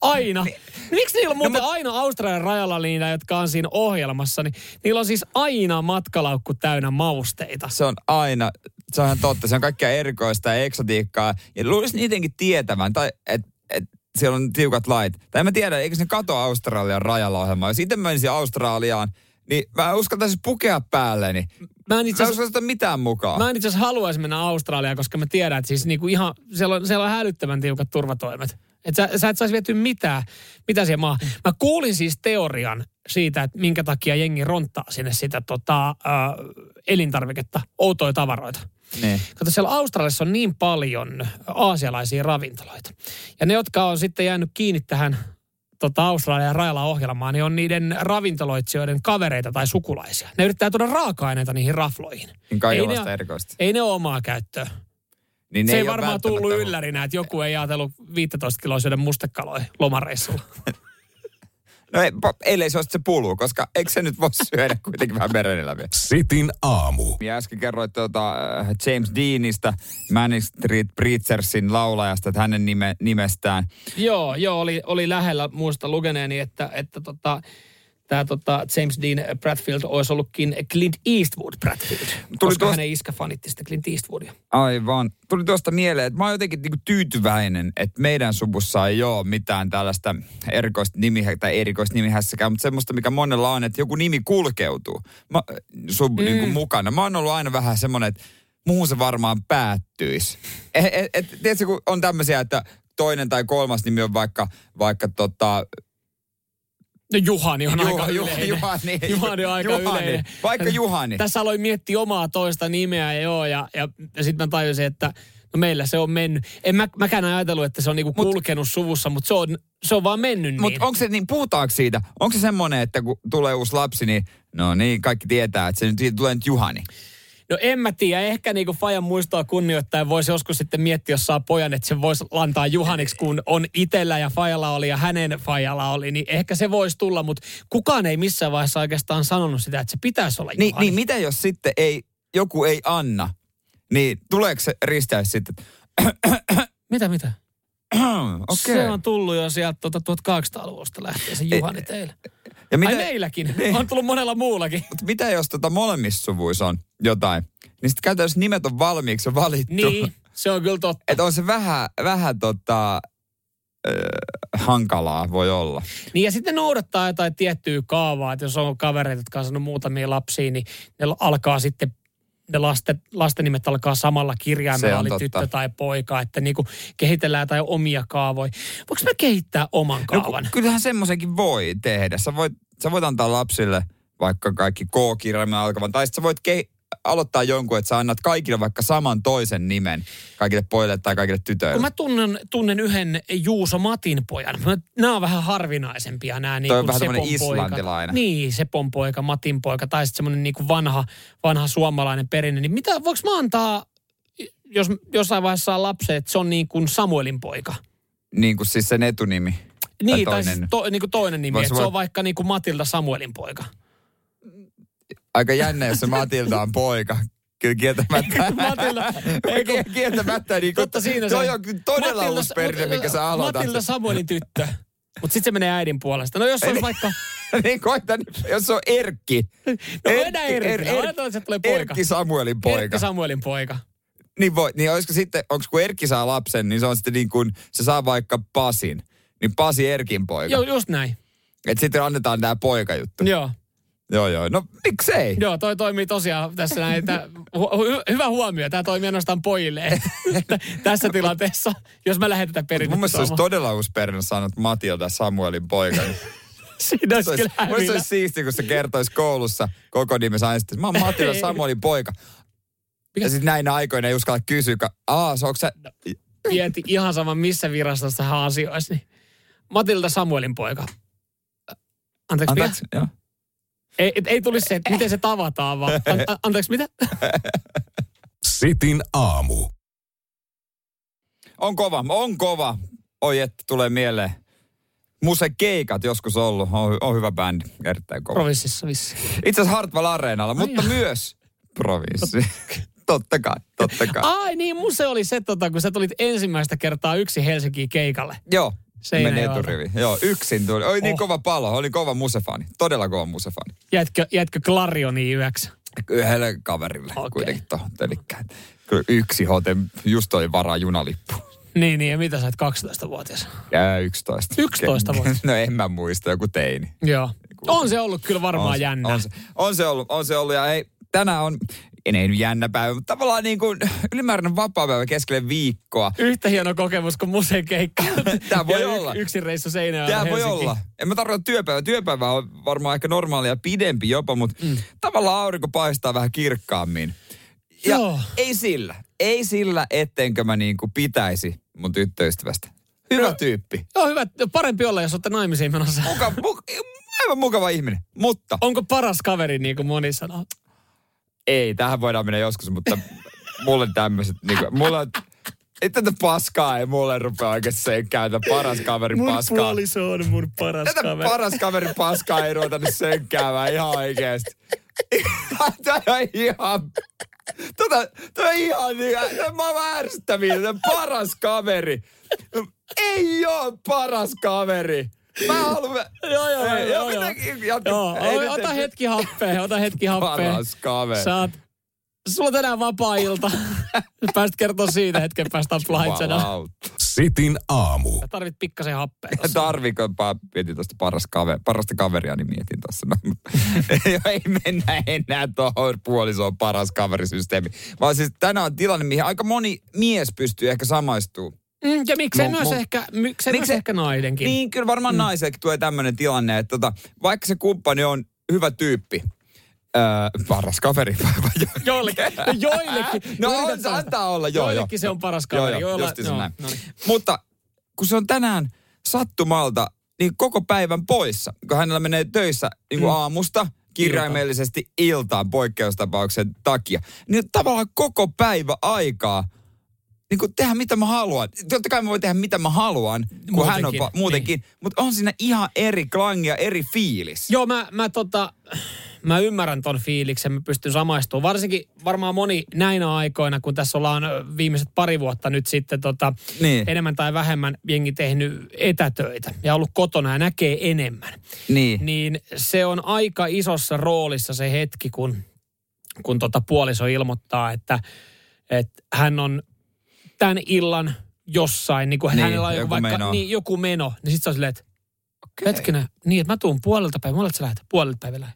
Aina. Niin. Miksi niillä on muuten aina Australian rajalla niitä, jotka on siinä ohjelmassa, niin niillä on siis aina matkalaukku täynnä mausteita. Se on aina, se on ihan totta, se on kaikkea erikoista ja eksotiikkaa. Ja luulisin niidenkin tietävän, tai että et, siellä on tiukat lait. Tai en mä tiedä, eikö ne kato Australian rajalla ohjelmaa. Jos itse menisin Australiaan, niin mä uskaltaisin pukea päälleni. Mä en itse asiassa mitään mukaan. Mä en itse asiassa haluaisi mennä Australiaan, koska mä tiedän, että siis niinku ihan, siellä on, siellä on hälyttävän tiukat turvatoimet. Että sä, sä et saisi viety mitään, mitä siellä maa. Mä kuulin siis teorian siitä, että minkä takia jengi ronttaa sinne sitä tota, äh, elintarviketta, outoja tavaroita. Niin. Kato, siellä Australiassa on niin paljon aasialaisia ravintoloita. Ja ne, jotka on sitten jäänyt kiinni tähän tota, Australian rajalla ohjelmaan, niin on niiden ravintoloitsijoiden kavereita tai sukulaisia. Ne yrittää tuoda raaka-aineita niihin rafloihin. Niin Ei ne- erikoista. Ei ne ole omaa käyttöä. Niin ne se ei ole varmaan tullut yllärinä, että joku ei ajatellut 15 kiloa syödä mustekaloja lomareissulla. No ei, pa- ellei se ole sit se pulu, koska eikö se nyt voi syödä kuitenkin vähän mereneläviä? Sitin aamu. Ja äsken kerroit tuota, äh, James Deanista, Manic Street Preachersin laulajasta, että hänen nime, nimestään. joo, joo, oli, oli lähellä muista lukeneeni, että, että tota, tämä tota James Dean Bradfield olisi ollutkin Clint Eastwood Bradfield. Tuli koska tuosta- hänen iskä fanitti sitä Clint Eastwoodia. Aivan. Tuli tuosta mieleen, että mä oon jotenkin niinku tyytyväinen, että meidän suvussa ei ole mitään tällaista erikoista nimiä tai erikoista nimihässäkään, mutta semmoista, mikä monella on, että joku nimi kulkeutuu mä, sun mm. niinku mukana. Mä oon ollut aina vähän semmoinen, että muuhun se varmaan päättyisi. Et, et, et, tiedätkö, kun on tämmöisiä, että toinen tai kolmas nimi on vaikka, vaikka tota, No Juhani on Juha- aika Juha- yleinen. Juhani. Juhani on aika Juhani. yleinen. Vaikka Juhani. Tässä aloin miettiä omaa toista nimeä ja joo, ja, ja, ja sitten mä tajusin, että no meillä se on mennyt. En mä, mäkään ajatellut, että se on niinku kulkenut suvussa, mutta se on, se on vaan mennyt Mutta niin. onko se niin, puhutaanko siitä? Onko se semmoinen, että kun tulee uusi lapsi, niin no niin, kaikki tietää, että se nyt siitä tulee nyt Juhani. No en mä tiedä, ehkä niinku Fajan muistoa kunnioittain voisi joskus sitten miettiä, jos saa pojan, että se voisi lantaa Juhaniksi, kun on itellä ja Fajalla oli ja hänen Fajalla oli, niin ehkä se voisi tulla, mutta kukaan ei missään vaiheessa oikeastaan sanonut sitä, että se pitäisi olla Niin, Juhani. niin mitä jos sitten ei, joku ei anna? Niin tuleeko se risteys sitten? Mitä, mitä? Okei. Se on tullut jo sieltä tuota 1800-luvusta lähtien se Juhani teille. Ja Mitä? Ai meilläkin. On tullut monella muullakin. mutta mitä jos tota molemmissa suvuissa on jotain? Niin sitten käytännössä nimet on valmiiksi valittu. Niin, se on kyllä totta. Että on se vähän, vähän tota, äh, hankalaa voi olla. Niin ja sitten noudattaa jotain tiettyä kaavaa, että jos on kavereita, jotka on saanut muutamia lapsia, niin ne alkaa sitten ne lasten, lasten nimet alkaa samalla kirjaimella, oli totta. tyttö tai poika, että niinku kehitellään jotain omia kaavoja. Voinko mä kehittää oman No, kaavan? ku- kyllähän semmoisenkin voi tehdä. Sä voit, sä voit antaa lapsille vaikka kaikki K-kirjaimella alkavan, tai sitten sä voit ke- aloittaa jonkun, että sä annat kaikille vaikka saman toisen nimen, kaikille pojille tai kaikille tytöille. Kun mä tunnen, tunnen yhden Juuso Matin pojan. Mä- Nämä on vähän harvinaisempia nämä niin Toi on kuin vähän tämmönen Sepon poika. islantilainen. Niin, Sepon poika, Matin poika tai sitten semmoinen niin vanha, vanha suomalainen perinne. Niin mitä, voiko mä antaa, jos jossain vaiheessa saa lapsen, että se on niin kuin Samuelin poika? Niin kuin siis sen etunimi. Niin, tai toinen. siis to, niin kuin toinen nimi, Vois että se on vaikka niin kuin Matilda Samuelin poika. Aika jännä, jos se Matilda on poika. Kyllä kieltämättä. Matilda, ei kun- Kiel- kieltämättä. Niin kuin, Totta siinä toi se. on todella Matilda- uusi perinne, minkä sä aloitat. Matilda Samuelin tyttö. Mutta sitten se menee äidin puolesta. No jos olisi vaikka... niin koitan, jos on Erkki. No mennään Erkillä. Oletetaan, että se tulee poika. Erkki Samuelin poika. Erkki Samuelin poika. Niin, voi, niin olisiko sitten, onko kun Erkki saa lapsen, niin se on sitten niin kuin, se saa vaikka Pasin. Niin Pasi Erkin poika. Joo, just näin. Et sitten annetaan tämä poikajuttu. Joo. Joo, joo. No miksei? Joo, toi toimii tosiaan tässä näin. Tää, hu, hu, hyvä huomio. Tämä toimii ainoastaan pojille tässä tilanteessa, jos mä lähden tätä perinnettä Mun mielestä olisi todella sanoa, että Matilda Samuelin poika. Siinä olisi kyllä mun olisi siistiä, kun se kertoisi koulussa koko nimensä aina sitten, mä oon Matilda. Samuelin poika. Mikä- Ja sitten näinä aikoina ei uskalla kysyä, aa, se onko se, Mieti ihan sama, missä virastossa hän asioisi. Niin. Matilda Samuelin poika. Anteeksi? Anteeksi, joo. Ei, et, ei tulisi se, että miten se tavataan, vaan an, an, anteeksi, mitä? Sitin aamu. On kova, on kova. Oi, että tulee mieleen. Muse Keikat joskus ollut. On, on hyvä bändi, erittäin kova. Provinssissa vissi. Itse asiassa Hartwall Areenalla, mutta myös provinssi. totta kai, totta kai. Ai niin, mun se oli se, tota, kun sä tulit ensimmäistä kertaa yksi Helsinkiin keikalle. Joo, meni eturivi. Joo, yksin tuli. Oli niin Oh. kova palo, oli kova musefani. Todella kova musefani. Jätkö, jätkö Clarioniin yöksi? Yhdelle kaverille Okei. kuitenkin tuohon. Kyllä yksi hote, just oli varaa junalippu. Niin, niin, ja mitä sä oot 12-vuotias? Ja 11. 11 vuotta. No en mä muista, joku teini. Joo. On se ollut kyllä varmaan on, jännä. On se, on se ollut, on se ollut. Ja ei, tänään on, en ei nyt jännä päivä, mutta tavallaan niin kuin ylimääräinen vapaa-päivä keskelle viikkoa. Yhtä hieno kokemus kuin museen keikka. Tää voi Ja olla. Yksin reissu seinään. Tämä voi olla. En mä tarkoita työpäivä. Työpäivä on varmaan ehkä normaalia pidempi jopa, mutta mm. tavallaan aurinko paistaa vähän kirkkaammin. Ja Joo. ei sillä. Ei sillä, ettenkö mä niinku pitäisi mun tyttöystävästä. Hyvä No. tyyppi. Joo, hyvä. Parempi olla, jos olette naimisiin menossa. Muka, muka, aivan mukava ihminen. Mutta Onko paras kaveri, niin kuin moni sanoo? Ei, tähän voidaan mennä joskus, mutta mulle tämmöiset, niinku, mulla on, ei tätä paskaa ei mulle rupea oikein senkkään, tätä paras kaveri paskaa. on mun paras Tätä paras kaveri paskaa ei ruveta nyt senkkäämään ihan oikeesti. Tämä on ihan... Tota, toi on ihan niin, mä oon ärsyttäviä, paras kaveri. Ei oo paras kaveri. Mä haluan... Joo, joo, Ei, joo, joo. mitäkin, jatka- Joo, ei nyt- ota hetki happea, ota hetki happea. Paras kaveri. Sä oot, sulla on tänään vapaa-ilta. Pääst kertoa siitä hetken päästä flightsena. Sitin aamu. Tarvit pikkasen happea. tossa. Tarviiko, mä mietin tuosta paras kaveri, parasta kaveria, niin mietin tuossa. No, ei mennä enää tuohon puolisoon paras kaverisysteemi. Vaan siis tänään on tilanne, mihin aika moni mies pystyy ehkä samaistumaan. Mm, ja miksei Mu- myös mu- ehkä, miksei myös Miksei- ehkä naidenkin. Niin, kyllä varmaan mm. naisellekin tulee tämmöinen tilanne, että tota, vaikka se kumppani on hyvä tyyppi, öö, paras kaveri. Joillekin. No joillekin. No Yritän on, se antaa olla, joo, joo. Joillekin se on paras Joo, kaveri. joo, joilla- justiinsa joo, näin. no niin. Mutta kun se on tänään sattumalta niin koko päivän poissa, kun hänellä menee töissä niin kuin Mm. aamusta kirjaimellisesti iltaan poikkeustapauksen takia, niin tavallaan koko päivä aikaa niin kuin tehdä mitä mä haluan. Totta kai mä voin tehdä mitä mä haluan, kun hän on Muutenkin, pa- muutenkin. Niin. Mutta on siinä ihan eri klangi ja eri fiilis. Joo, mä, mä, tota, mä ymmärrän ton fiiliksen, mä pystyn samaistumaan. Varsinkin varmaan moni näinä aikoina, kun tässä ollaan viimeiset pari vuotta nyt sitten tota, Niin. enemmän tai vähemmän jengi tehnyt etätöitä ja ollut kotona ja näkee enemmän. Niin. Niin se on aika isossa roolissa se hetki, kun, kun tota puoliso ilmoittaa, että, että hän on tämän illan jossain, niin kuin Niin, hänellä on joku vaikka meno. Niin, joku meno, niin sitten se on silleen, että Okei. Hetkinen, niin että mä tuun puolelta päivää. Mulle sä lähdet puolelta päivällä.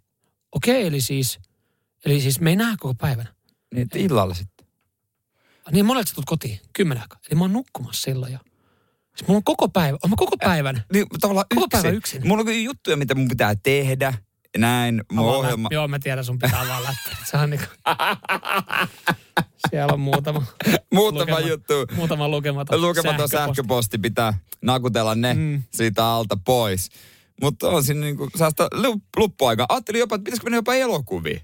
Okei, eli siis, eli siis me ei näe koko päivänä. Niin, että illalla sitten. Niin monelta sä tulet kotiin, kymmenen aikaa. Eli mä oon nukkumassa silloin jo. Siis mulla on koko päivä, on mä koko päivän. Niin, tavallaan Koko yksin. päivä yksin. Mulla on juttuja, mitä mun pitää tehdä. Näin, mun ohjelma. Joo, mä tiedän, sun pitää avaa läppäri. Se on niinku... Siellä on muutama, Muutama lukema- juttu. muutama lukematon, Lukematon sähköposti. sähköposti pitää nakutella ne Mm. siitä alta pois. Mutta on siinä niinku säästä luppuaika. Ajattelin jopa, että pitäisikö mennä jopa elokuviin.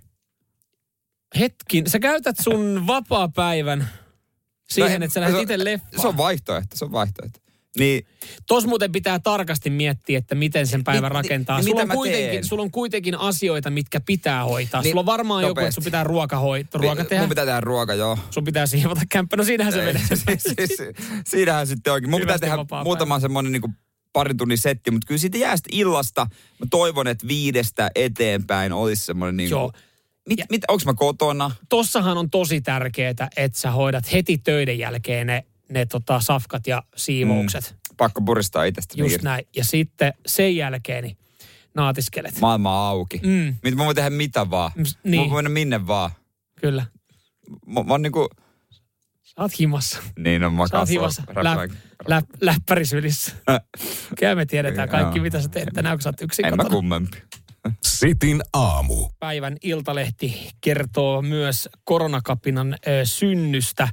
Hetkin, sä käytät sun vapaa-päivän siihen, No, että sä lähdet se- itse leffaan. Se on vaihtoehto, se on vaihtoehto. Niin, Tos muuten pitää tarkasti miettiä, että miten sen päivän Ni- ni- rakentaa. ni- sulla, mitä on mä kuitenkin, teen? sulla on kuitenkin asioita, mitkä pitää hoitaa. Niin, sulla on varmaan joku, että nopeasti. sun pitää ruoka, hoitaa, ruoka tehdä. mun pitää tehdä ruoka, joo. Sun pitää siivota kämppä. No siinähän se menee. siis, siinähän sitten oikein. Mun pitää Hyvästi tehdä vapaa muutama semmoinen niinku parin tunnin setti, mutta kyllä siitä jää illasta. Mä toivon, että viidestä eteenpäin olisi semmoinen niinku... Joo. Mit, Ja- mit, onks mä kotona? Tossahan on tosi tärkeää, että sä hoidat heti töiden jälkeen ne, ne tota, safkat ja siivoukset. Mm. Pakko puristaa itsestä Just irti. näin. Ja sitten sen jälkeen niin naatiskelet. Maailma on auki. Mm, Mit, mä voin tehdä mitä vaan. Mm, Niin. Mä voin mennä minne vaan. kyllä. Mä, mä oon niinku... Sä oot himassa. Niin on Sä makaa oot himassa. Lä, lä, läppärisylissä. Kyllä me tiedetään kaikki, mitä sä teet tänään, kun sä oot yksin En mä kummempi. Sitin aamu. Päivän Iltalehti kertoo myös koronakapinan ö, synnystä,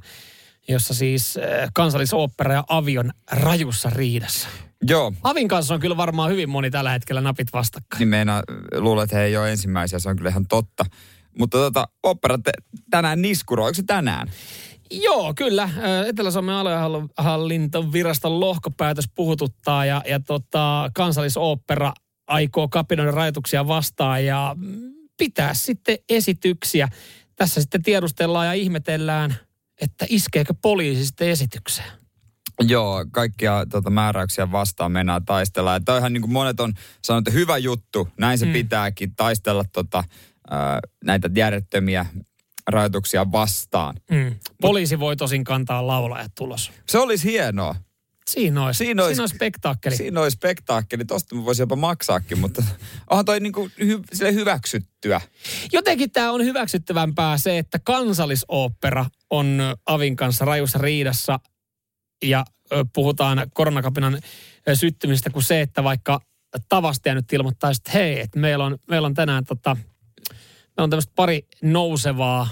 jossa siis ö, kansallisooppera ja avion rajussa riidassa. Joo, Avin kanssa on kyllä varmaan hyvin moni tällä hetkellä napit vastakkain. niin meina luulen, että he ei ole ensimmäisiä, se on kyllä ihan totta. Mutta tota, opera te, tänään niskuro, onko se tänään? Joo, kyllä. Etelä-Suomen aluehallintoviraston lohkopäätös puhututtaa ja, ja tota, kansallisooppera aikoo kapinoida rajoituksia vastaan ja mm, pitää sitten esityksiä. Tässä sitten tiedustellaan ja ihmetellään, että iskeekö poliisi sitten esitykseen. Joo, kaikkia tota, määräyksiä vastaan mennään taistella. Ja toihan niin kuin monet on sanonut, että hyvä juttu, näin se mm. pitääkin taistella tota, ää, näitä järjettömiä rajoituksia vastaan. Mm. Poliisi voi tosin kantaa laulajat tulos. Se olisi hienoa. Siinä olisi, Siinä siinä olisi- olisi spektaakkeli. Siinä olisi spektaakkeli, tosta mä voisin jopa maksaakin, mutta onhan toi niin kuin hy, sille hyväksyttyä. Jotenkin tämä on hyväksyttävämpää se, että kansallisooppera on Avin kanssa rajussa riidassa ja puhutaan koronakapinan ö, syttymistä kuin se, että vaikka tavastaja nyt ilmoittaisi, että hei, että meillä on, meillä on tänään tota, meillä on tämmöistä pari nousevaa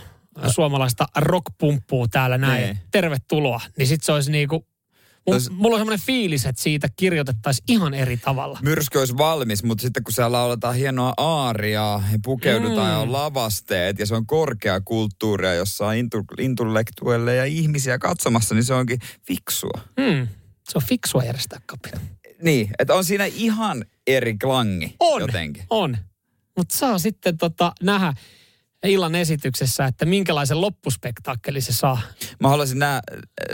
suomalaista rockpumppua täällä näin. Niin. Tervetuloa. Niin sit se olisi niinku, Tos- mulla on semmoinen fiilis, että siitä kirjoitettaisiin ihan eri tavalla. Myrsky olisi valmis, mutta sitten kun siellä lauletaan hienoa aariaa ja pukeudutaan mm. ja on lavasteet ja se on korkea kulttuuria, jossa on intu, intellektuelle ja ihmisiä katsomassa, niin se onkin fiksua. Hmm. Se on fiksua järjestää kapina. Niin, että on siinä ihan eri klangi On, jotenkin. on. Mutta saa sitten tota nähdä illan esityksessä, että minkälaisen loppuspektaakkeli se saa. Mä haluaisin nä-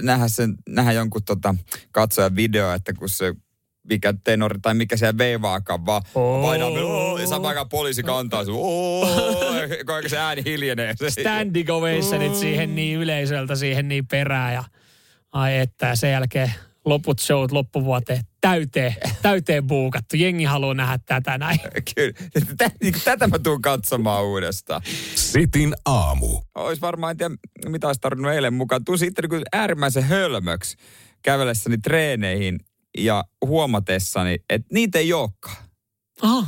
nähdä, sen, nähdä jonkun tota, katsojan video, että kun se mikä tenori tai mikä siellä veivaakaan vaan painaa, ja samaan aikaan poliisi kantaa sun, kuinka se ääni hiljenee. Standing ovationit siihen niin yleisöltä siihen niin perään ja ai että sen jälkeen loput showt loppuvuoteen täyteen, täyteen buukattu. Jengi haluaa nähdä tätä näin. Kyllä. Tätä, niin tätä mä tuun katsomaan uudestaan. Sitin aamu. Olisi varmaan, en tiedä mitä olisi tarvinnut eilen mukaan. Tuun sitten niin äärimmäisen hölmöksi kävellessäni treeneihin ja huomatessani, että niitä ei olekaan. Aha.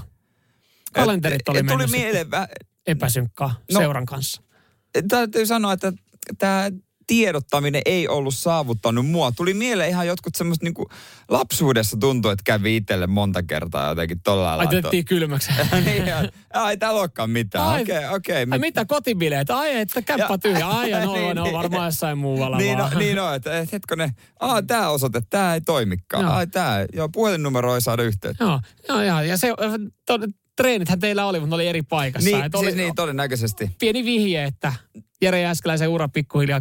Kalenterit oli Et- et Tuli mieleen, vä- epäsynkkaa No. seuran kanssa. täytyy sanoa, että tämä tiedottaminen ei ollut saavuttanut mua. Tuli mieleen ihan jotkut semmoista niinku lapsuudessa tuntui, että kävi itselle monta kertaa jotenkin tolla lailla. Ai kylmäksi. niin, ja- ai täällä olekaan mitään. Ai- Okei, okei. Ai mit- mitä kotibileet? Ai että käppä tyhjä. Ai ja no, Niin, ne on niin. varmaan jossain muualla Niin, no, vaan. niin on, että et hetkonen, aa tää osoite, tää ei toimikaan. Joo. Ai tää, joo puhelinnumero ei saada yhteyttä. Joo, joo, joo. Ja se, to, treenithän teillä oli, mutta ne oli eri paikassa. Niin, Et oli siis niin, todennäköisesti. pieni vihje, että Jere Jääskeläisen ura pikkuhiljaa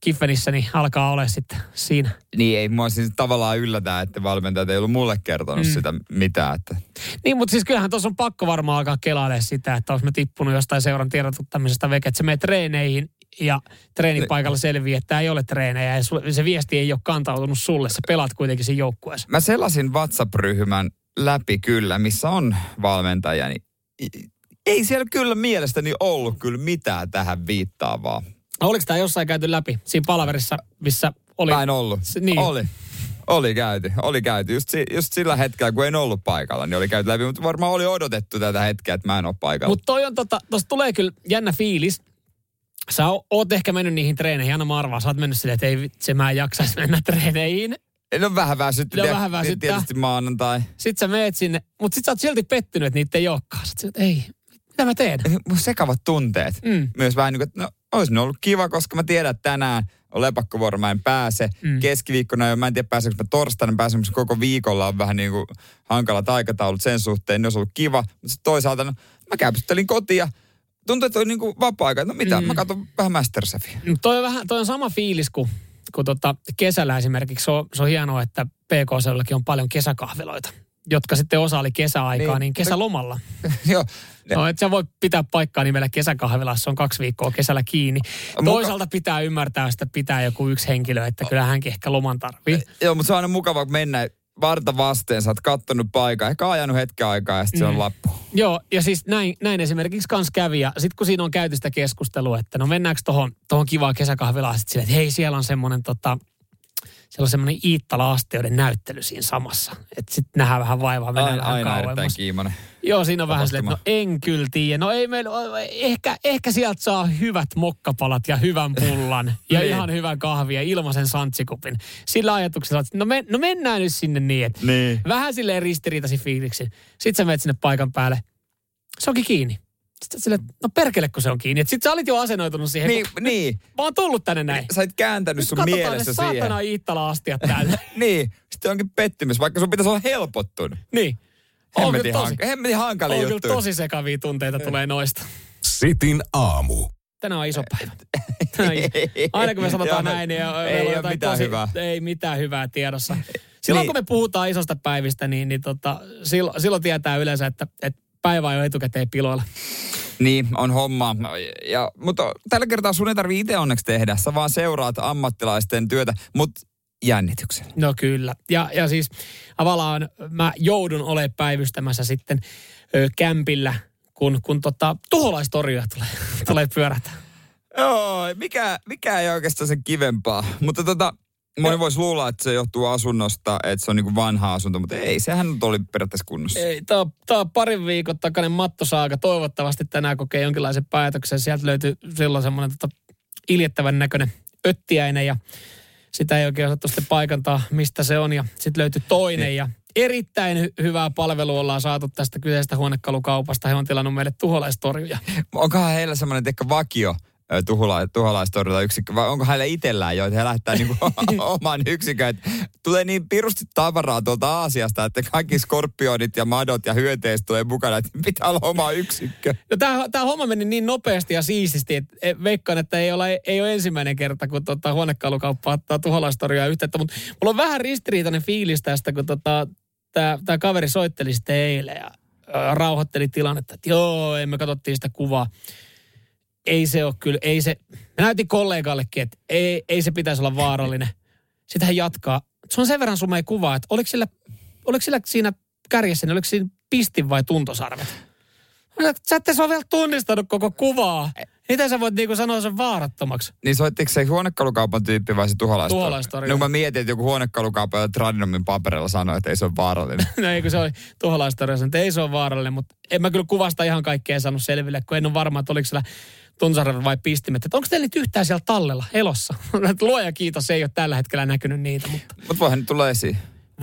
Kiffenissä niin alkaa olla sitten siinä. Niin ei mua siis tavallaan yllätä, että valmentajat ei ollut mulle kertonut Mm. sitä mitään. Että Niin, mutta siis kyllähän tuossa on pakko varmaan alkaa kelailemaan sitä, että olisi me tippunut jostain seuran tiedotuttamisesta veke, että se menee treeneihin ja treenipaikalla selviää, että tämä ei ole treenejä ja se viesti ei ole kantautunut sulle. Sä pelaat kuitenkin siinä joukkueessa. Mä selasin WhatsApp-ryhmän läpi kyllä, missä on valmentajia, niin i- ei siellä kyllä mielestäni ollut kyllä mitään tähän viittaavaa. Oliko tämä jossain käyty läpi siinä palaverissa, missä oli... Mä en ollut. Se- niin. Oli. Oli käyty, oli käyty. Just, si, just sillä hetkellä, kun en ollut paikalla, niin oli käyty läpi. Mutta varmaan oli odotettu tätä hetkeä, että mä en ole paikalla. Mutta toi on tota, tosta tulee kyllä jännä fiilis. Sä o- oot ehkä mennyt niihin treeneihin, Anna mä arvaan, sä oot mennyt silleen, että ei vitsi, mä en jaksaisi mennä treeneihin. no vähän väsytti. No vähän väsyttää. Tietysti maanantai. Sitten sä meet sinne, mutta sit sä oot silti pettynyt, että niitä ei olekaan. Sä oot että ei, mitä mä teen? Mun sekavat tunteet. Mm. Myös vähän niin kuin, että no olisi ne ollut kiva, koska mä tiedän, että tänään on lepakkovuoro, mä en pääse. Mm. Keskiviikkona jo, mä en tiedä pääseekö mä torstaina, pääseekö koko viikolla on vähän niin kuin hankalat aikataulut sen suhteen, ne olisi ollut kiva. Mutta sitten toisaalta, no, mä käpyttelin kotia. Tuntuu, että oli niin kuin vapaa-aika. No mitä, Mm. mä katson vähän Masterchefia. Mut Toi on, vähän, toi on sama fiilis kuin, kuin tota kesällä esimerkiksi. Se on, se on hienoa, että PK-seudullakin on paljon kesäkahveloita, jotka sitten osa oli kesäaikaa, niin, Niin. niin kesälomalla. Joo. No, et sä voi pitää paikkaa nimellä kesäkahvilassa, on kaksi viikkoa kesällä kiinni. Muka- Toisaalta pitää ymmärtää, että pitää joku yksi henkilö, että kyllä hänkin ehkä loman tarvii. Joo, mutta se on aina mukava mennä varta vasteen. Sä oot kattonut paikan, ehkä ajanut hetken aikaa ja sitten se Mm. on lappu. Joo, ja siis näin, näin esimerkiksi kans kävi. Ja sitten kun siinä on käyty sitä keskustelua, että no mennäänkö tohon, tohon kivaan kesäkahvilaan, sitten silleen, että hei, siellä on semmoinen tota, siellä on semmoinen Iittala-asteoiden näyttely siinä samassa. Että sitten nähdään vähän vaivaa, mennään Aina, vähän aina erittäin kauemmas. kiimonen. Joo, siinä on vähän silleen, että no tapahtuma. en kyllä tiedä. No ei meillä, ehkä, ehkä sieltä saa hyvät mokkapalat ja hyvän pullan ja Niin. ihan hyvän kahvia ja ilmaisen santsikupin. Sillä ajatuksella, että no, me, no mennään nyt sinne niin, että Niin. vähän silleen ristiriitaisin fiiliksi. Sitten sä menet sinne paikan päälle. Se onkin kiinni. Sitten sille, no perkele, kun se on kiinni. Sitten sä olit jo asennoitunut siihen. Niin, kun niin. Mä oon tullut tänne näin. Sä oot kääntänyt Nyt sun katsotaan ne mielessä siihen. saatana Iittala-astiat täällä. Niin. Sitten onkin pettymys, vaikka sun pitäisi olla helpottunut. niin. On Hemmetin, kyllä tosi, hank- hemmetin hankali on juttu. kyllä tosi sekavia tunteita tulee noista. Sitin aamu. Tänään on iso päivä. Tänään on iso- Aina kun me sanotaan Joo, näin, niin ei ole on mitään hyvää. Ei mitään hyvää tiedossa. Silloin Niin. kun me puhutaan isosta päivistä, niin, niin tota, silloin, silloin tietää yleensä, että, että päivä on jo etukäteen piloilla. Niin, on homma. Ja, mutta tällä kertaa sun ei tarvitse itse onneksi tehdä. Sä vaan seuraat ammattilaisten työtä, mutta jännityksellä. No kyllä. Ja, ja siis tavallaan mä joudun olemaan päivystämässä sitten ö, kämpillä, kun, kun tota, tuholaistorjuja tulee, tulee pyörätä. Joo, mikä, mikä ei oikeastaan sen kivempaa. Mutta tota, moni voisi luulla, että se johtuu asunnosta, että se on niinku vanha asunto, mutta ei, sehän nyt oli periaatteessa kunnossa. Ei, tää on, tää on parin viikon takainen mattosaaka. Toivottavasti tänään kokee jonkinlaisen päätöksen. Sieltä löytyy silloin semmoinen tota, iljettävän näköinen öttiäinen ja sitä ei oikein osattu sitten paikantaa, mistä se on. Ja sitten löytyi toinen ja erittäin hy- hyvää palvelua ollaan saatu tästä kyseisestä huonekalukaupasta. He on tilannut meille tuholaistorjuja. Onkohan heillä semmoinen ehkä vakio tuhula, tuhalaistorjunta yksikkö, vai onko heillä itsellään jo, että he lähettää niinku oman yksikön. Et Tulee niin pirusti tavaraa tuolta Aasiasta, että kaikki skorpionit ja madot ja hyönteiset tulee mukana, että pitää olla oma yksikkö. No tämä, homma meni niin nopeasti ja siististi, että et veikkaan, että ei ole, ei ole ensimmäinen kerta, kun tota huonekalukauppa ottaa tuholaistorjua yhteyttä. Mutta mulla on vähän ristiriitainen fiilis tästä, kun tota, tämä, kaveri soitteli sitten eilen ja rauhoitteli tilannetta, että joo, emme katsottiin sitä kuvaa. Ei se ole kyllä, ei se, mä näytin kollegallekin, että ei, ei se pitäisi olla vaarallinen. Sitten hän jatkaa, se on sen verran sumea kuva, että oliko sillä, oliko sillä siinä kärjessä, niin oliko siinä pistin vai tuntosarvet? Sä ette ole vielä tunnistanut koko kuvaa. Miten sä voit niinku sanoa sen vaarattomaksi? Niin soittiko se huonekalukaupan tyyppi vai se? Tuholaistorjunta. No kun mä mietin, että joku huonekalukauppa ja Tradinomin paperilla sanoi, että ei se ole vaarallinen. No ei, kun se oli tuholaistorja, että ei se ole vaarallinen, mutta en mä kyllä kuvasta ihan kaikkea saanut selville, kun en ole varma, että oliko siellä tuntosarvet vai pistimet. Että onko teillä niitä yhtään siellä tallella, elossa? Luoja kiitos, ei ole tällä hetkellä näkynyt niitä, mutta Mutta voihan nyt tulla esiin.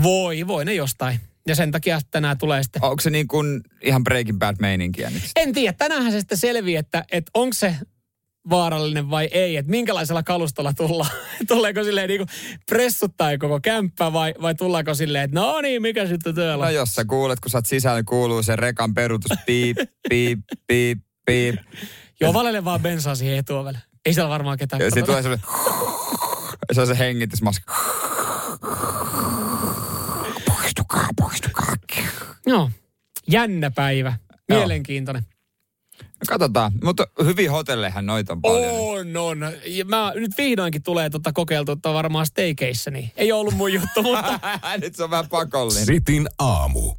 voi, voi ne jostain. Ja sen takia tänään tulee sitten Onko se niin kuin ihan Breaking Bad meininkiä nyt? En tiedä, tänäänhän se sitten selvii, että, että onko se vaarallinen vai ei, että minkälaisella kalustolla tullaan. Tuleeko silleen niin pressuttaa koko kämppä vai, vai tullaanko silleen, että no niin, mikä sitten täällä No jos sä kuulet, kun sä oot sisällä, niin kuuluu se rekan peruutus. Piip, piip, piip, piip. Joo, valele vaan bensaa siihen etuovelle. Ei siellä varmaan ketään Ja sitten tulee se, se on se hengitysmaski. Poistukaa, poistukaa. Joo, jännä päivä. Mielenkiintoinen. No katsotaan, mutta hyvin hotelleihän noita on paljon. On, on. Ja mä nyt vihdoinkin tulee tota kokeiltua tota varmaan staycation, niin ei ollut mun juttu, mutta Nyt se on vähän pakollinen. Sitin aamu.